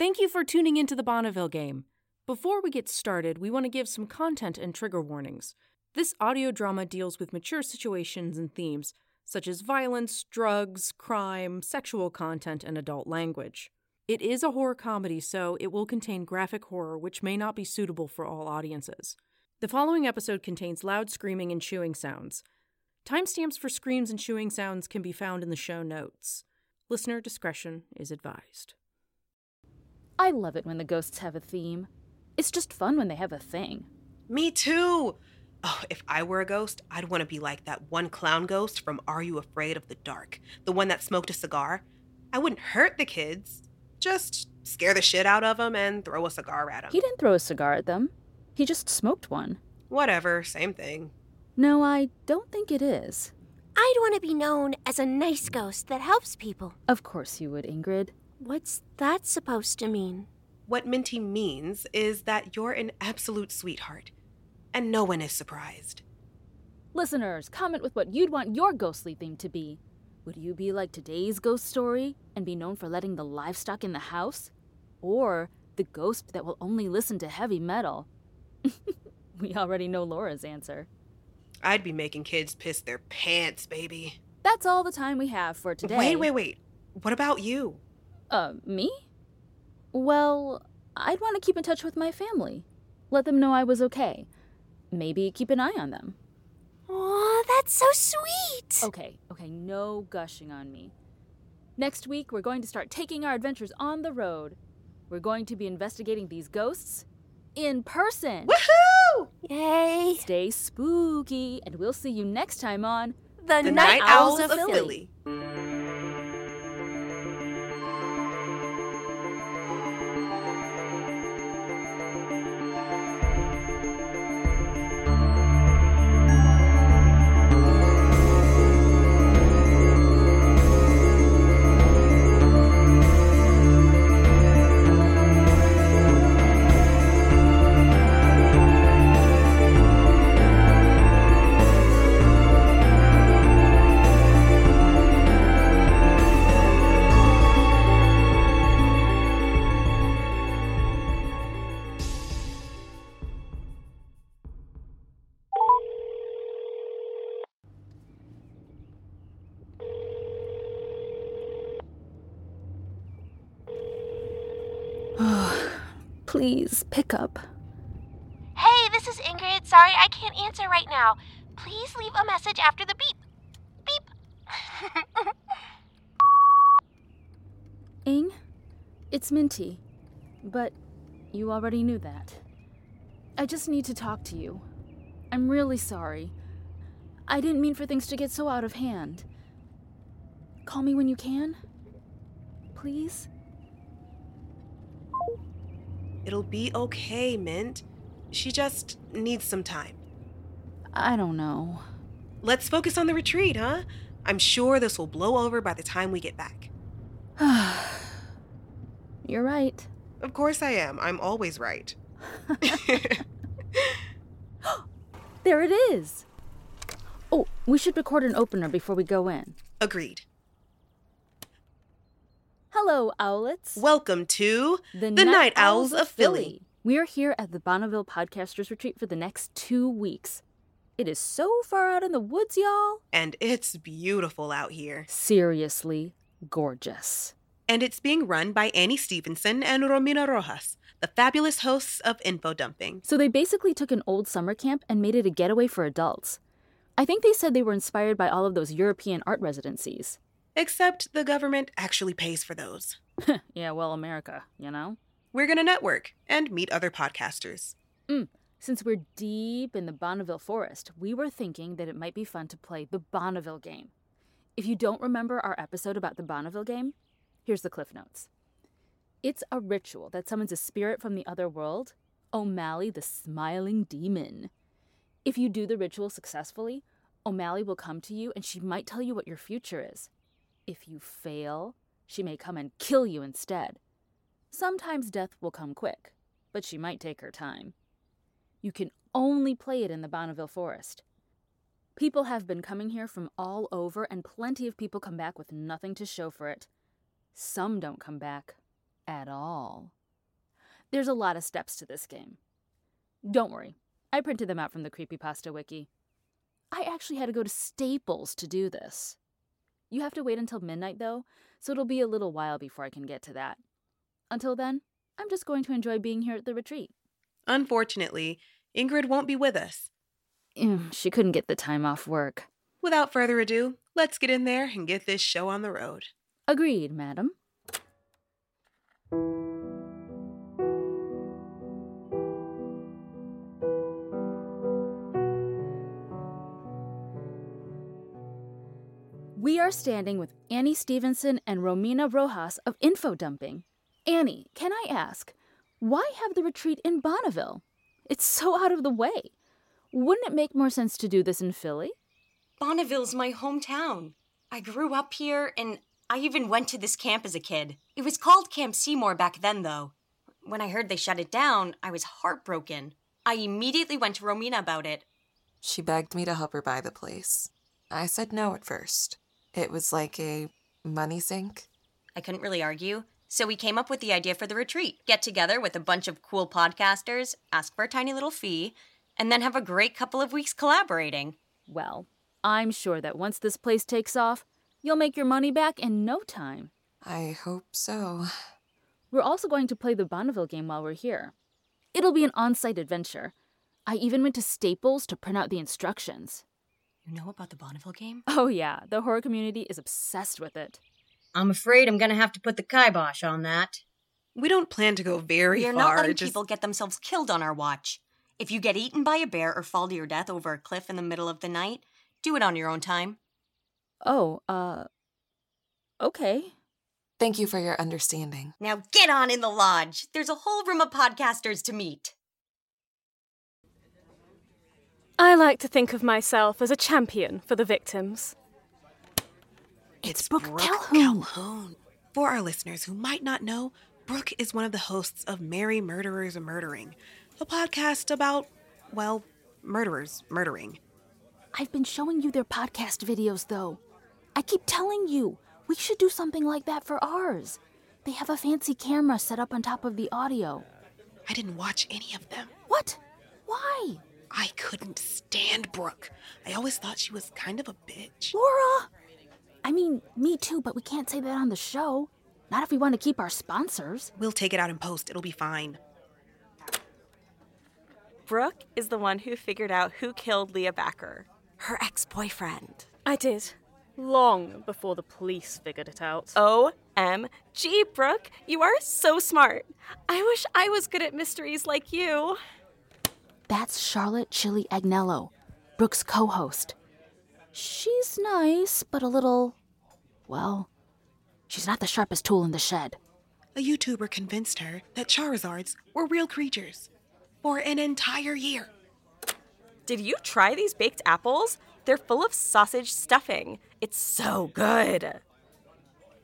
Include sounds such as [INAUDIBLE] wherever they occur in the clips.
Thank you for tuning into the Bonneville game. Before we get started, we want to give some content and trigger warnings. This audio drama deals with mature situations and themes, such as violence, drugs, crime, sexual content, and adult language. It is a horror comedy, so it will contain graphic horror, which may not be suitable for all audiences. The following episode contains loud screaming and chewing sounds. Timestamps for screams and chewing sounds can be found in the show notes. Listener discretion is advised. I love it when the ghosts have a theme. It's just fun when they have a thing. Me too. Oh, if I were a ghost, I'd want to be like that one clown ghost from Are You Afraid of the Dark? The one that smoked a cigar. I wouldn't hurt the kids, just scare the shit out of them and throw a cigar at them. He didn't throw a cigar at them, he just smoked one. Whatever, same thing. No, I don't think it is. I'd want to be known as a nice ghost that helps people. Of course you would, Ingrid. What's that supposed to mean? What Minty means is that you're an absolute sweetheart, and no one is surprised. Listeners, comment with what you'd want your ghostly theme to be. Would you be like today's ghost story and be known for letting the livestock in the house? Or the ghost that will only listen to heavy metal? [LAUGHS] we already know Laura's answer. I'd be making kids piss their pants, baby. That's all the time we have for today. Wait, wait, wait. What about you? Uh, me? Well, I'd want to keep in touch with my family. Let them know I was okay. Maybe keep an eye on them. Aw, that's so sweet. Okay, okay, no gushing on me. Next week, we're going to start taking our adventures on the road. We're going to be investigating these ghosts in person. Woohoo! Yay. Stay spooky, and we'll see you next time on The, The Night, Owls, of Philly. Please pick up. Hey, this is Ingrid. Sorry I can't answer right now. Please leave a message after the beep. Beep. Ing, it's Minty. But you already knew that. I just need to talk to you. I'm really sorry. I didn't mean for things to get so out of hand. Call me when you can. Please? It'll be okay, Mint. She just needs some time. I don't know. Let's focus on the retreat, huh? I'm sure this will blow over by the time we get back. [SIGHS] You're right. Of course I am. I'm always right. [LAUGHS] [LAUGHS] [GASPS] There it is. Oh, we should record an opener before we go in. Agreed. Hello, owlets. Welcome to the, Night Owls of Philly. We are here at the Bonneville Podcasters Retreat for the next two weeks. It is so far out in the woods, y'all. And it's beautiful out here. Seriously gorgeous. And it's being run by Annie Stephenson and Romina Rojas, the fabulous hosts of Info Dumping. So they basically took an old summer camp and made it a getaway for adults. I think they said they were inspired by all of those European art residencies. Except the government actually pays for those. [LAUGHS] yeah, well, America, you know? We're going to network and meet other podcasters. Mm, since we're deep in the Bonneville forest, we were thinking that it might be fun to play the Bonneville game. If you don't remember our episode about the Bonneville game, here's the Cliff Notes. It's a ritual that summons a spirit from the other world, O'Malley the Smiling Demon. If you do the ritual successfully, O'Malley will come to you and she might tell you what your future is. If you fail, she may come and kill you instead. Sometimes death will come quick, but she might take her time. You can only play it in the Bonneville Forest. People have been coming here from all over, and plenty of people come back with nothing to show for it. Some don't come back at all. There's a lot of steps to this game. Don't worry, I printed them out from the Creepypasta Wiki. I actually had to go to Staples to do this. You have to wait until midnight, though, so it'll be a little while before I can get to that. Until then, I'm just going to enjoy being here at the retreat. Unfortunately, Ingrid won't be with us. She couldn't get the time off work. Without further ado, let's get in there and get this show on the road. Agreed, madam. We are standing with Annie Stephenson and Romina Rojas of Info Dumping. Annie, can I ask, why have the retreat in Bonneville? It's so out of the way. Wouldn't it make more sense to do this in Philly? Bonneville's my hometown. I grew up here and I even went to this camp as a kid. It was called Camp Seymour back then, though. When I heard they shut it down, I was heartbroken. I immediately went to Romina about it. She begged me to help her buy the place. I said no at first. It was like a money sink. I couldn't really argue, so we came up with the idea for the retreat get together with a bunch of cool podcasters, ask for a tiny little fee, and then have a great couple of weeks collaborating. Well, I'm sure that once this place takes off, you'll make your money back in no time. I hope so. We're also going to play the Bonneville game while we're here. It'll be an on site adventure. I even went to Staples to print out the instructions. You know about the Bonneville game? Oh, yeah, the horror community is obsessed with it. I'm afraid I'm gonna have to put the kibosh on that. We don't plan to go very We are far. not letting just- people get themselves killed on our watch. If you get eaten by a bear or fall to your death over a cliff in the middle of the night, do it on your own time. Oh, uh. Okay. Thank you for your understanding. Now get on in the lodge. There's a whole room of podcasters to meet. I like to think of myself as a champion for the victims. It's Brooke Brooke Calhoun. Calhoun. For our listeners who might not know, Brooke is one of the hosts of Merry Murderers Murdering, a podcast about, well, murderers murdering. I've been showing you their podcast videos, though. I keep telling you, we should do something like that for ours. They have a fancy camera set up on top of the audio. I didn't watch any of them. What? Why? I couldn't stand Brooke. I always thought she was kind of a bitch. Laura! I mean, me too, but we can't say that on the show. Not if we want to keep our sponsors. We'll take it out in post. It'll be fine. Brooke is the one who figured out who killed Leah Backer, her ex boyfriend. I did. Long before the police figured it out. OMG, Brooke, you are so smart. I wish I was good at mysteries like you. That's Charlotte Chili Agnello, Brooke's co host. She's nice, but a little. Well, she's not the sharpest tool in the shed. A YouTuber convinced her that Charizards were real creatures for an entire year. Did you try these baked apples? They're full of sausage stuffing. It's so good.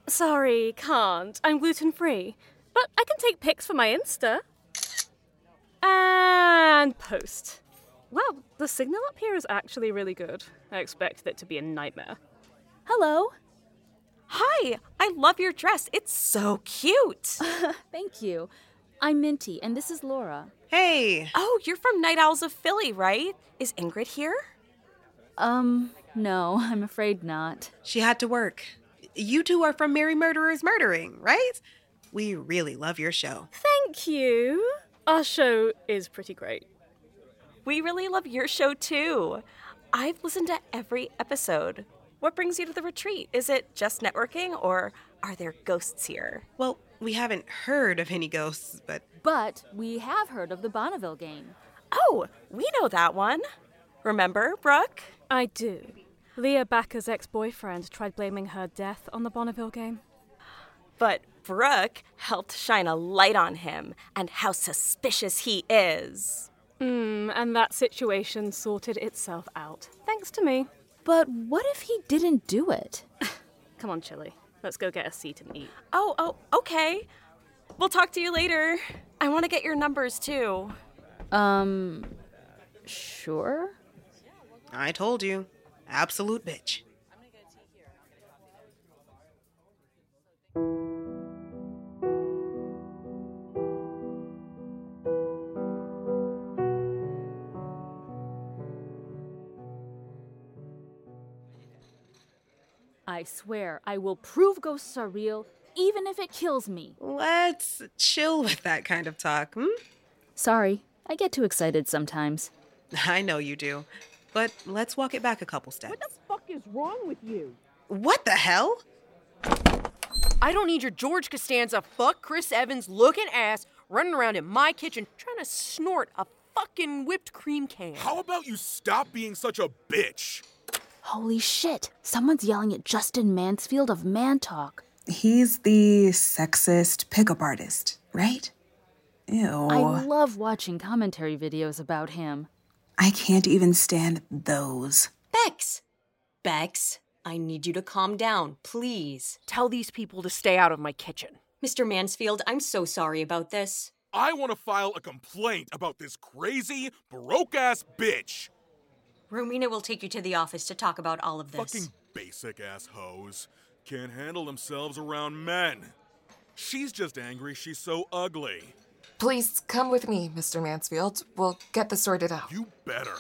Sorry, can't. I'm gluten free. But I can take pics for my Insta. And post. Wow, the signal up here is actually really good. I expected it to be a nightmare. Hello. Hi, I love your dress. It's so cute. [LAUGHS] Thank you. I'm Minty, and this is Laura. Hey, oh, you're from Night Owls of Philly, right? Is Ingrid here? Um, no, I'm afraid not. she had to work. You two are from Merry Murderers Murdering, right? We really love your show. Thank you. Our show is pretty great. We really love your show too. I've listened to every episode. What brings you to the retreat? Is it just networking or are there ghosts here? Well, we haven't heard of any ghosts, but But we have heard of the Bonneville game. Oh, we know that one. Remember, Brooke? I do. Leah Backer's ex boyfriend tried blaming her death on the Bonneville game. But Brooke helped shine a light on him and how suspicious he is. Hmm, and that situation sorted itself out. Thanks to me. But what if he didn't do it? [LAUGHS] Come on, Chili. Let's go get a seat and eat. Oh, oh, okay. We'll talk to you later. I want to get your numbers too. Um, sure. I told you. Absolute bitch. I swear, I will prove ghosts are real, even if it kills me. Let's chill with that kind of talk, hmm? Sorry, I get too excited sometimes. [LAUGHS] I know you do. But let's walk it back a couple steps. What the fuck is wrong with you? What the hell? I don't need your George Costanza fuck Chris Evans looking ass running around in my kitchen trying to snort a fucking whipped cream can. How about you stop being such a bitch? Holy shit, someone's yelling at Justin Mansfield of Man Talk. He's the sexist pickup artist, right? Ew. I love watching commentary videos about him. I can't even stand those. Bex! Bex, I need you to calm down, please. Tell these people to stay out of my kitchen. Mr. Mansfield, I'm so sorry about this. I want to file a complaint about this crazy, broke ass bitch. Romina will take you to the office to talk about all of this. Fucking basic ass hoes. Can't handle themselves around men. She's just angry she's so ugly. Please come with me, Mr. Mansfield. We'll get this sorted out. You better.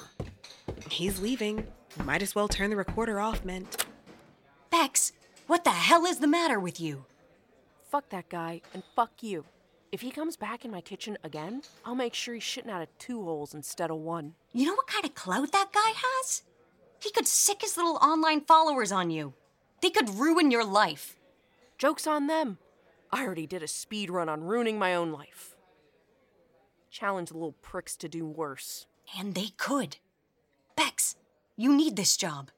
He's leaving. Might as well turn the recorder off, Mint. Bex, what the hell is the matter with you? Fuck that guy and fuck you. If he comes back in my kitchen again, I'll make sure he's shitting out of two holes instead of one. You know what kind of clout that guy has? He could sick his little online followers on you. They could ruin your life. Joke's on them. I already did a speed run on ruining my own life. Challenge the little pricks to do worse. And they could. Bex, you need this job.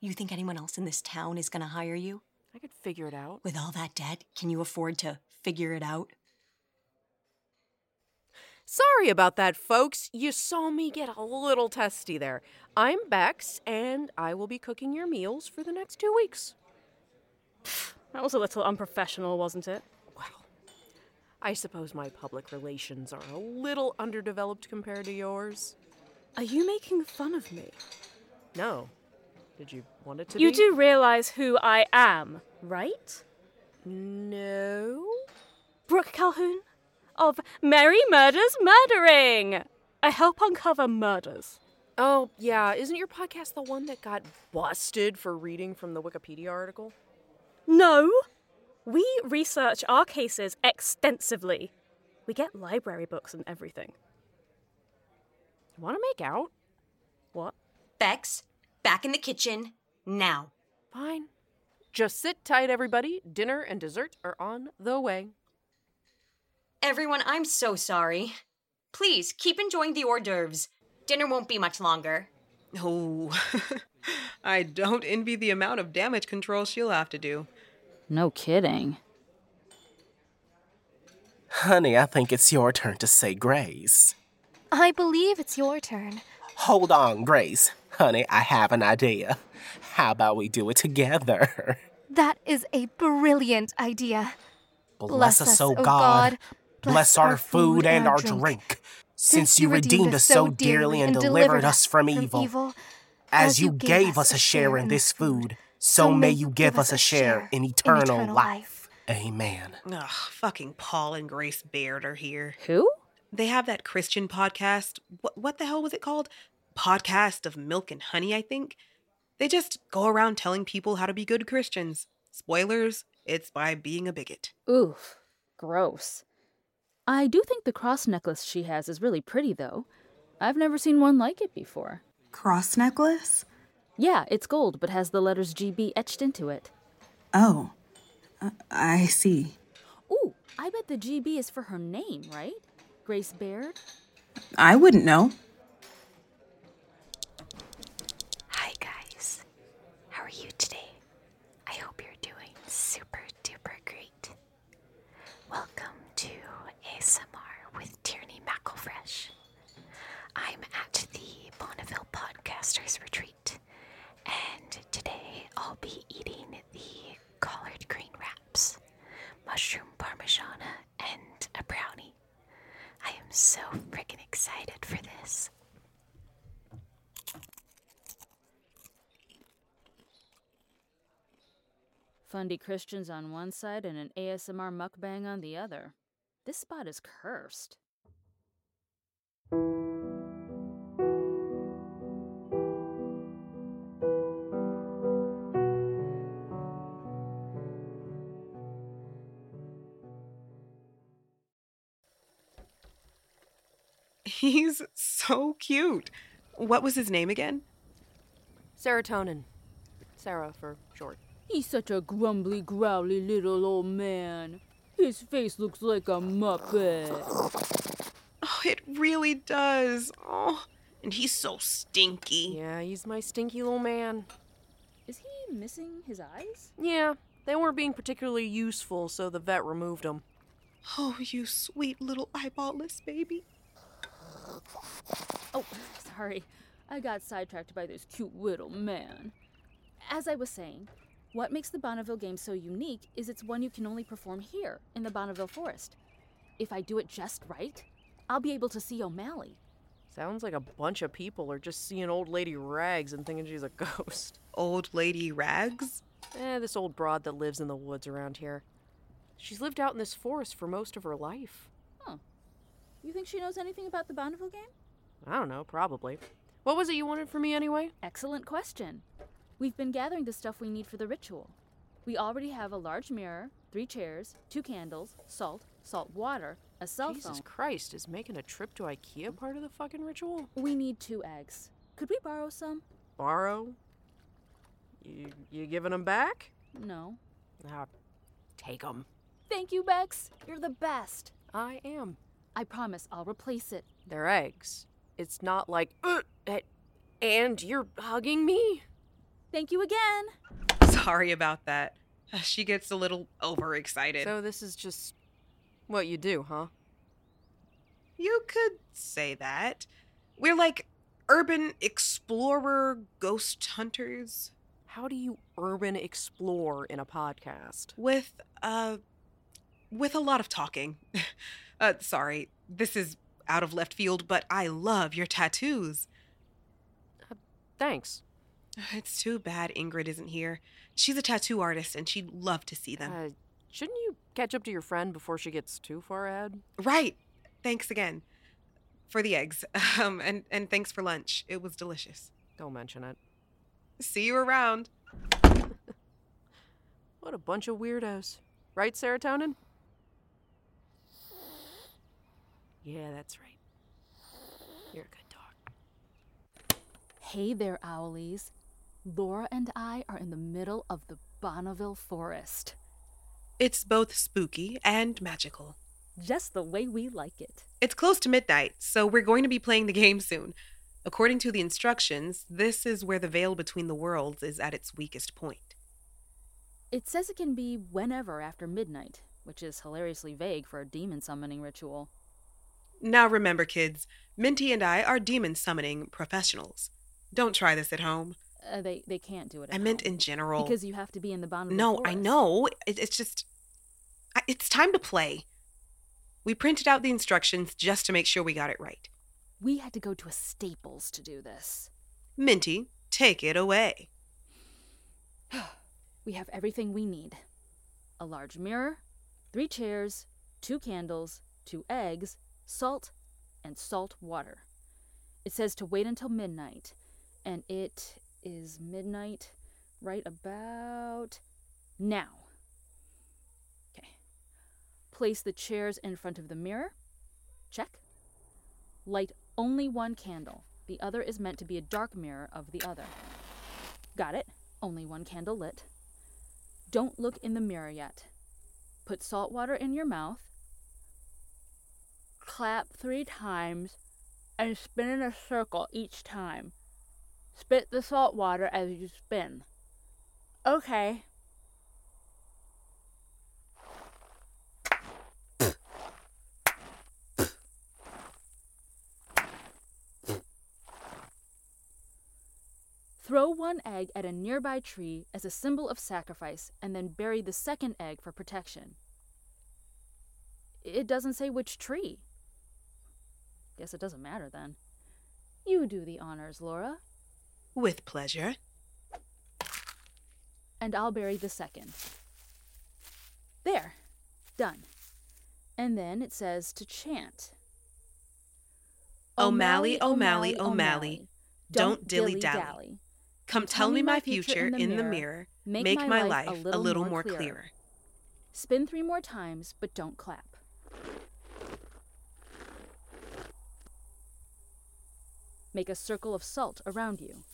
You think anyone else in this town is gonna hire you? I could figure it out. With all that debt, can you afford to figure it out? Sorry about that, folks. You saw me get a little testy there. I'm Bex, and I will be cooking your meals for the next two weeks. [SIGHS] That was a little unprofessional, wasn't it? Well, I suppose my public relations are a little underdeveloped compared to yours. Are you making fun of me? No. Did you want it to You be? do realize who I am, right? No. Brooke Calhoun of Merry Murders Murdering. I help uncover murders. Oh, yeah. Isn't your podcast the one that got busted for reading from the Wikipedia article? No. We research our cases extensively. We get library books and everything. You Want to make out? What? Bex, back in the kitchen, now. Fine. Just sit tight, everybody. Dinner and dessert are on the way. Everyone, I'm so sorry. Please keep enjoying the hors d'oeuvres. Dinner won't be much longer. Oh, [LAUGHS] I don't envy the amount of damage control she'll have to do. No kidding. Honey, I think it's your turn to say grace. I believe it's your turn. Hold on, Grace. Honey, I have an idea. How about we do it together? That is a brilliant idea. Bless, us, O God. Bless our food and our drink. Since you redeemed us so dearly and delivered us from evil. As you gave us a share in this food, so may you give us a share in eternal life. Amen. Ugh, fucking Paul and Grace Baird are here. Who? They have that Christian podcast. What, what the hell was it called? Podcast of Milk and Honey, I think. They just go around telling people how to be good Christians. Spoilers, it's by being a bigot. Oof. Gross. I do think the cross necklace she has is really pretty, though. I've never seen one like it before. Cross necklace? Yeah, it's gold, but has the letters GB etched into it. Oh, uh, I see. Ooh, I bet the GB is for her name, right? Grace Baird? I wouldn't know. Hi, guys. How are you today? I hope you're doing super duper great. Welcome to ASMR with Tierney McElfresh. I'm at the Bonneville Podcasters Retreat, and today I'll be eating the collard green wraps, mushroom parmigiana, and a brownie. I am so freaking excited for this. Fundy Christians on one side and an ASMR mukbang on the other. This spot is cursed. He's so cute. What was his name again? Serotonin. Sarah for short. He's such a grumbly, growly little old man. His face looks like a muppet. Oh, it really does. Oh, and he's so stinky. Yeah, he's my stinky little man. Is he missing his eyes? Yeah, they weren't being particularly useful, so the vet removed them. Oh, you sweet little eyeballless baby. Oh, sorry. I got sidetracked by this cute little man. As I was saying, what makes the Bonneville game so unique is it's one you can only perform here in the Bonneville Forest. If I do it just right, I'll be able to see O'Malley. Sounds like a bunch of people are just seeing old lady Rags and thinking she's a [LAUGHS] ghost. Old lady Rags? Eh, this old broad that lives in the woods around here. She's lived out in this forest for most of her life. Huh. You think she knows anything about the Bonneville game? I don't know, probably. What was it you wanted from me anyway? Excellent question. We've been gathering the stuff we need for the ritual. We already have a large mirror, three chairs, two candles, salt, salt water, a cell Jesus phone. Christ, is making a trip to IKEA part of the fucking ritual? We need two eggs. Could we borrow some? Borrow? You, you giving them back? No. Ah, take them. Thank you, Bex. You're the best. I am. I promise I'll replace it. They're eggs. It's not like, and you're hugging me? Thank you again. [LAUGHS] Sorry about that. [SIGHS] She gets a little overexcited. So this is just what you do, huh? You could say that. We're like urban explorer ghost hunters. How do you urban explore in a podcast? With, uh, with a lot of talking. [LAUGHS] uh, sorry, this is out of left field, but I love your tattoos. Uh, thanks. [SIGHS] It's too bad Ingrid isn't here. She's a tattoo artist and she'd love to see them. Uh, shouldn't you catch up to your friend before she gets too far ahead? Right. Thanks again for the eggs. [LAUGHS] Um, and, and thanks for lunch. It was delicious. Don't mention it. See you around. [LAUGHS] what a bunch of weirdos. Right, Serotonin? Yeah, that's right. You're a good dog. Hey there, Owlies. Laura and I are in the middle of the Bonneville Forest. It's both spooky and magical. Just the way we like it. It's close to midnight, so we're going to be playing the game soon. According to the instructions, this is where the veil between the worlds is at its weakest point. It says it can be whenever after midnight, which is hilariously vague for a demon summoning ritual. Now remember, kids, Minty and I are demon summoning professionals. Don't try this at home. Uh, they they can't do it. I meant in general. because you have to be in the Bonneville No, Forest. I know. It, it's just. I- It's time to play. We printed out the instructions just to make sure we got it right. We had to go to a Staples to do this. Minty, take it away. [SIGHS] We have everything we need a large mirror, three chairs, two candles, two eggs, salt, and salt water. It says to wait until midnight, and it is midnight right about now. Okay. Place the chairs in front of the mirror. Check. Light only one candle. The other is meant to be a dark mirror of the other. Got it. Only one candle lit. Don't look in the mirror yet. Put salt water in your mouth. Clap three times and spin in a circle each time. Spit the salt water as you spin. Okay. Throw one egg at a nearby tree as a symbol of sacrifice and then bury the second egg for protection. It doesn't say which tree. Guess it doesn't matter then. You do the honors, Laura. With pleasure. And I'll bury the second. There. Done. And then it says to chant. O'Malley, O'Malley, O'Malley, don't dilly-dally. Come tell me my future in the mirror. Make my life a little more clearer. Spin three more times, but don't clap. Make a circle of salt around you.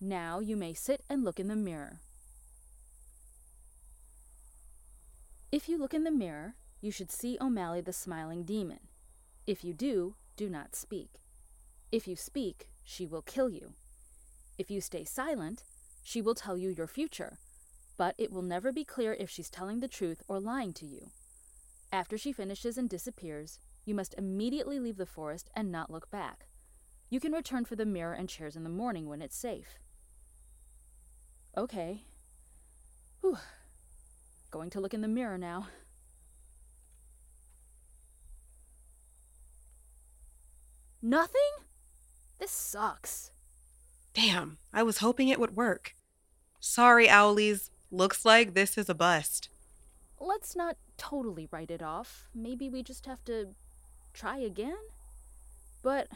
Now you may sit and look in the mirror. If you look in the mirror, you should see O'Malley the smiling demon. If you do, do not speak. If you speak, she will kill you. If you stay silent, she will tell you your future, but it will never be clear if she's telling the truth or lying to you. After she finishes and disappears, you must immediately leave the forest and not look back. You can return for the mirror and chairs in the morning when it's safe. Okay. Whew. Going to look in the mirror now. Nothing? This sucks. Damn, I was hoping it would work. Sorry, Owlies. Looks like this is a bust. Let's not totally write it off. Maybe we just have to try again? But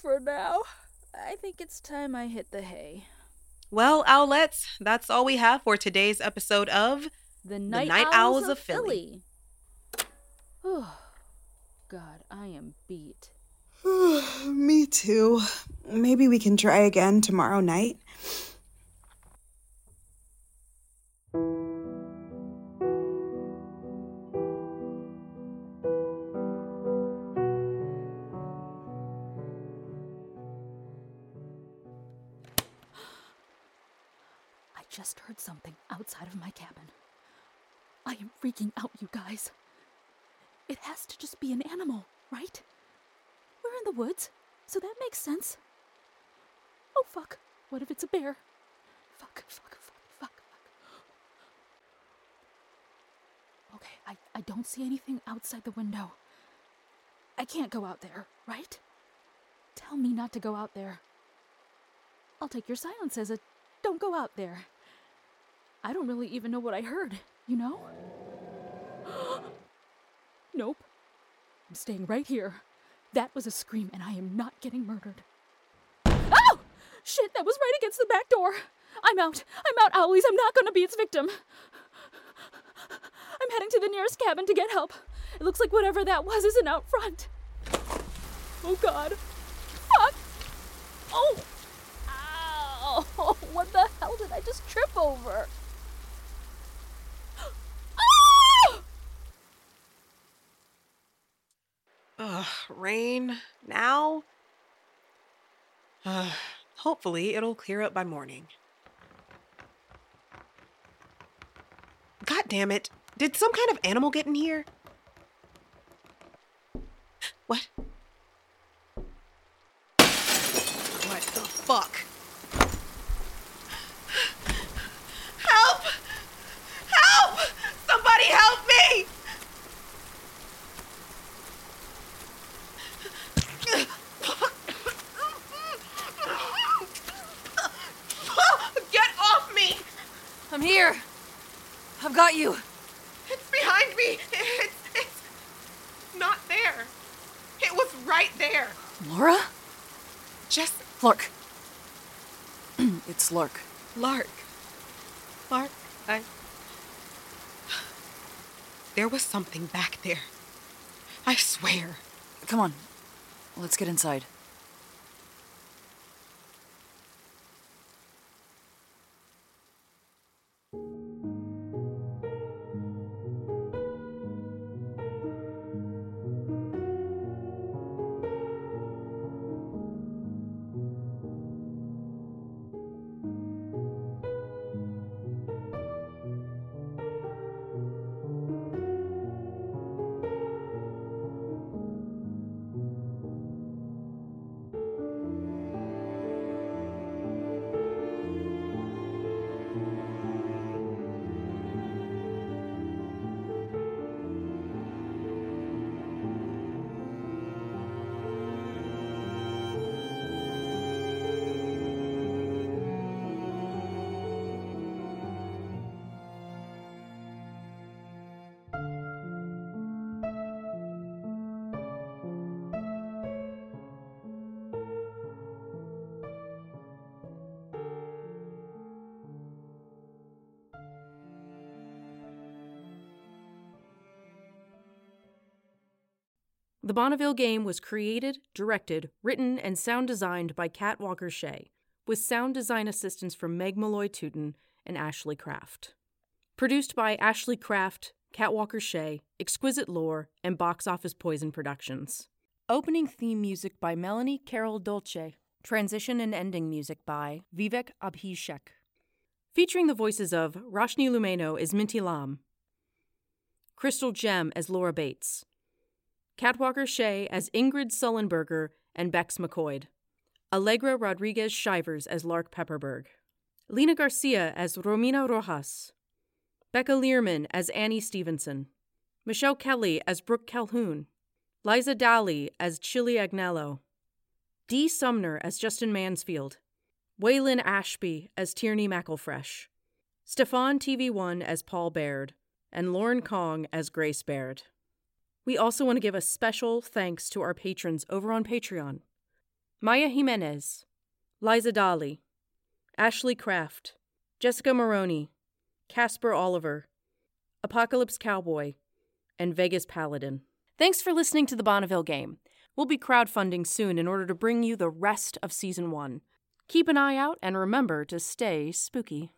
for now, I think it's time I hit the hay. Well, Owlets, that's all we have for today's episode of The Night, Night Owls, Owls of Philly. Oh, God, I am beat. [SIGHS] Me too. Maybe we can try again tomorrow night. Just heard something outside of my cabin. I am freaking out, you guys. It has to just be an animal, right? We're in the woods, so that makes sense. Oh, fuck. What if it's a bear? Fuck, fuck, fuck, fuck, fuck. Okay, I, I don't see anything outside the window. I can't go out there, right? Tell me not to go out there. I'll take your silence as a don't go out there. I don't really even know what I heard, you know? [GASPS] nope. I'm staying right here. That was a scream, and I am not getting murdered. Oh! Shit, that was right against the back door. I'm out. I'm out, Owlies. I'm not gonna be its victim. I'm heading to the nearest cabin to get help. It looks like whatever that was isn't out front. Oh, God. Fuck! Oh! Ow! [LAUGHS] What the hell did I just trip over? Ah! Rain now? [SIGHS] Hopefully, it'll clear up by morning. God damn it. Did some kind of animal get in here? What? What the fuck? Help! Help! Somebody help me! Get off me! I'm here. I've got you. It's behind me. It's, it's not there. It was right there. Laura? Just Lark. it's Lark. Lark. Lark, I. There was something back there. I swear. Come on. Let's get inside. The Bonneville game was created, directed, written, and sound designed by Kat Walker Shea, with sound design assistance from Meg Molloy Tuten and Ashlee Craft. Produced by Ashlee Craft, Kat Walker Shea, Exquisite Lore, and Box Office Poison Productions. Opening theme music by Melanie Carroll Dolci. Transition and ending music by Vivek Abhishek. Featuring the voices of Rachanee Lumayno as Minty Lam, Krystal Gem as Laura Bates, Kat Walker Shea as Ingrid Sullenberger and Bex McQuoid, Allegra Rodriguez Shivers as Lark Pepperberg, Lena Garcia as Romina Rojas, Becca Lerman as Annie Stephenson, Michelle Kelly as Brooke Calhoun, Liza Dally as Chili Agnello, Dee Sumner as Justin Mansfield, Weylinn Ashby as Tierney McElfresh, Stefon TV1 as Paul Baird, and Lauren Kong as Grace Baird. We also want to give a special thanks to our patrons over on Patreon Maya Jimenez, Liza Dally, Ashlee Craft, Jessica Maroney, Casper Oliver, Apocalypse Cowboy, and Vegas Paladin. Thanks for listening to the Bonneville game. We'll be crowdfunding soon in order to bring you the rest of season one. Keep an eye out and remember to stay spooky.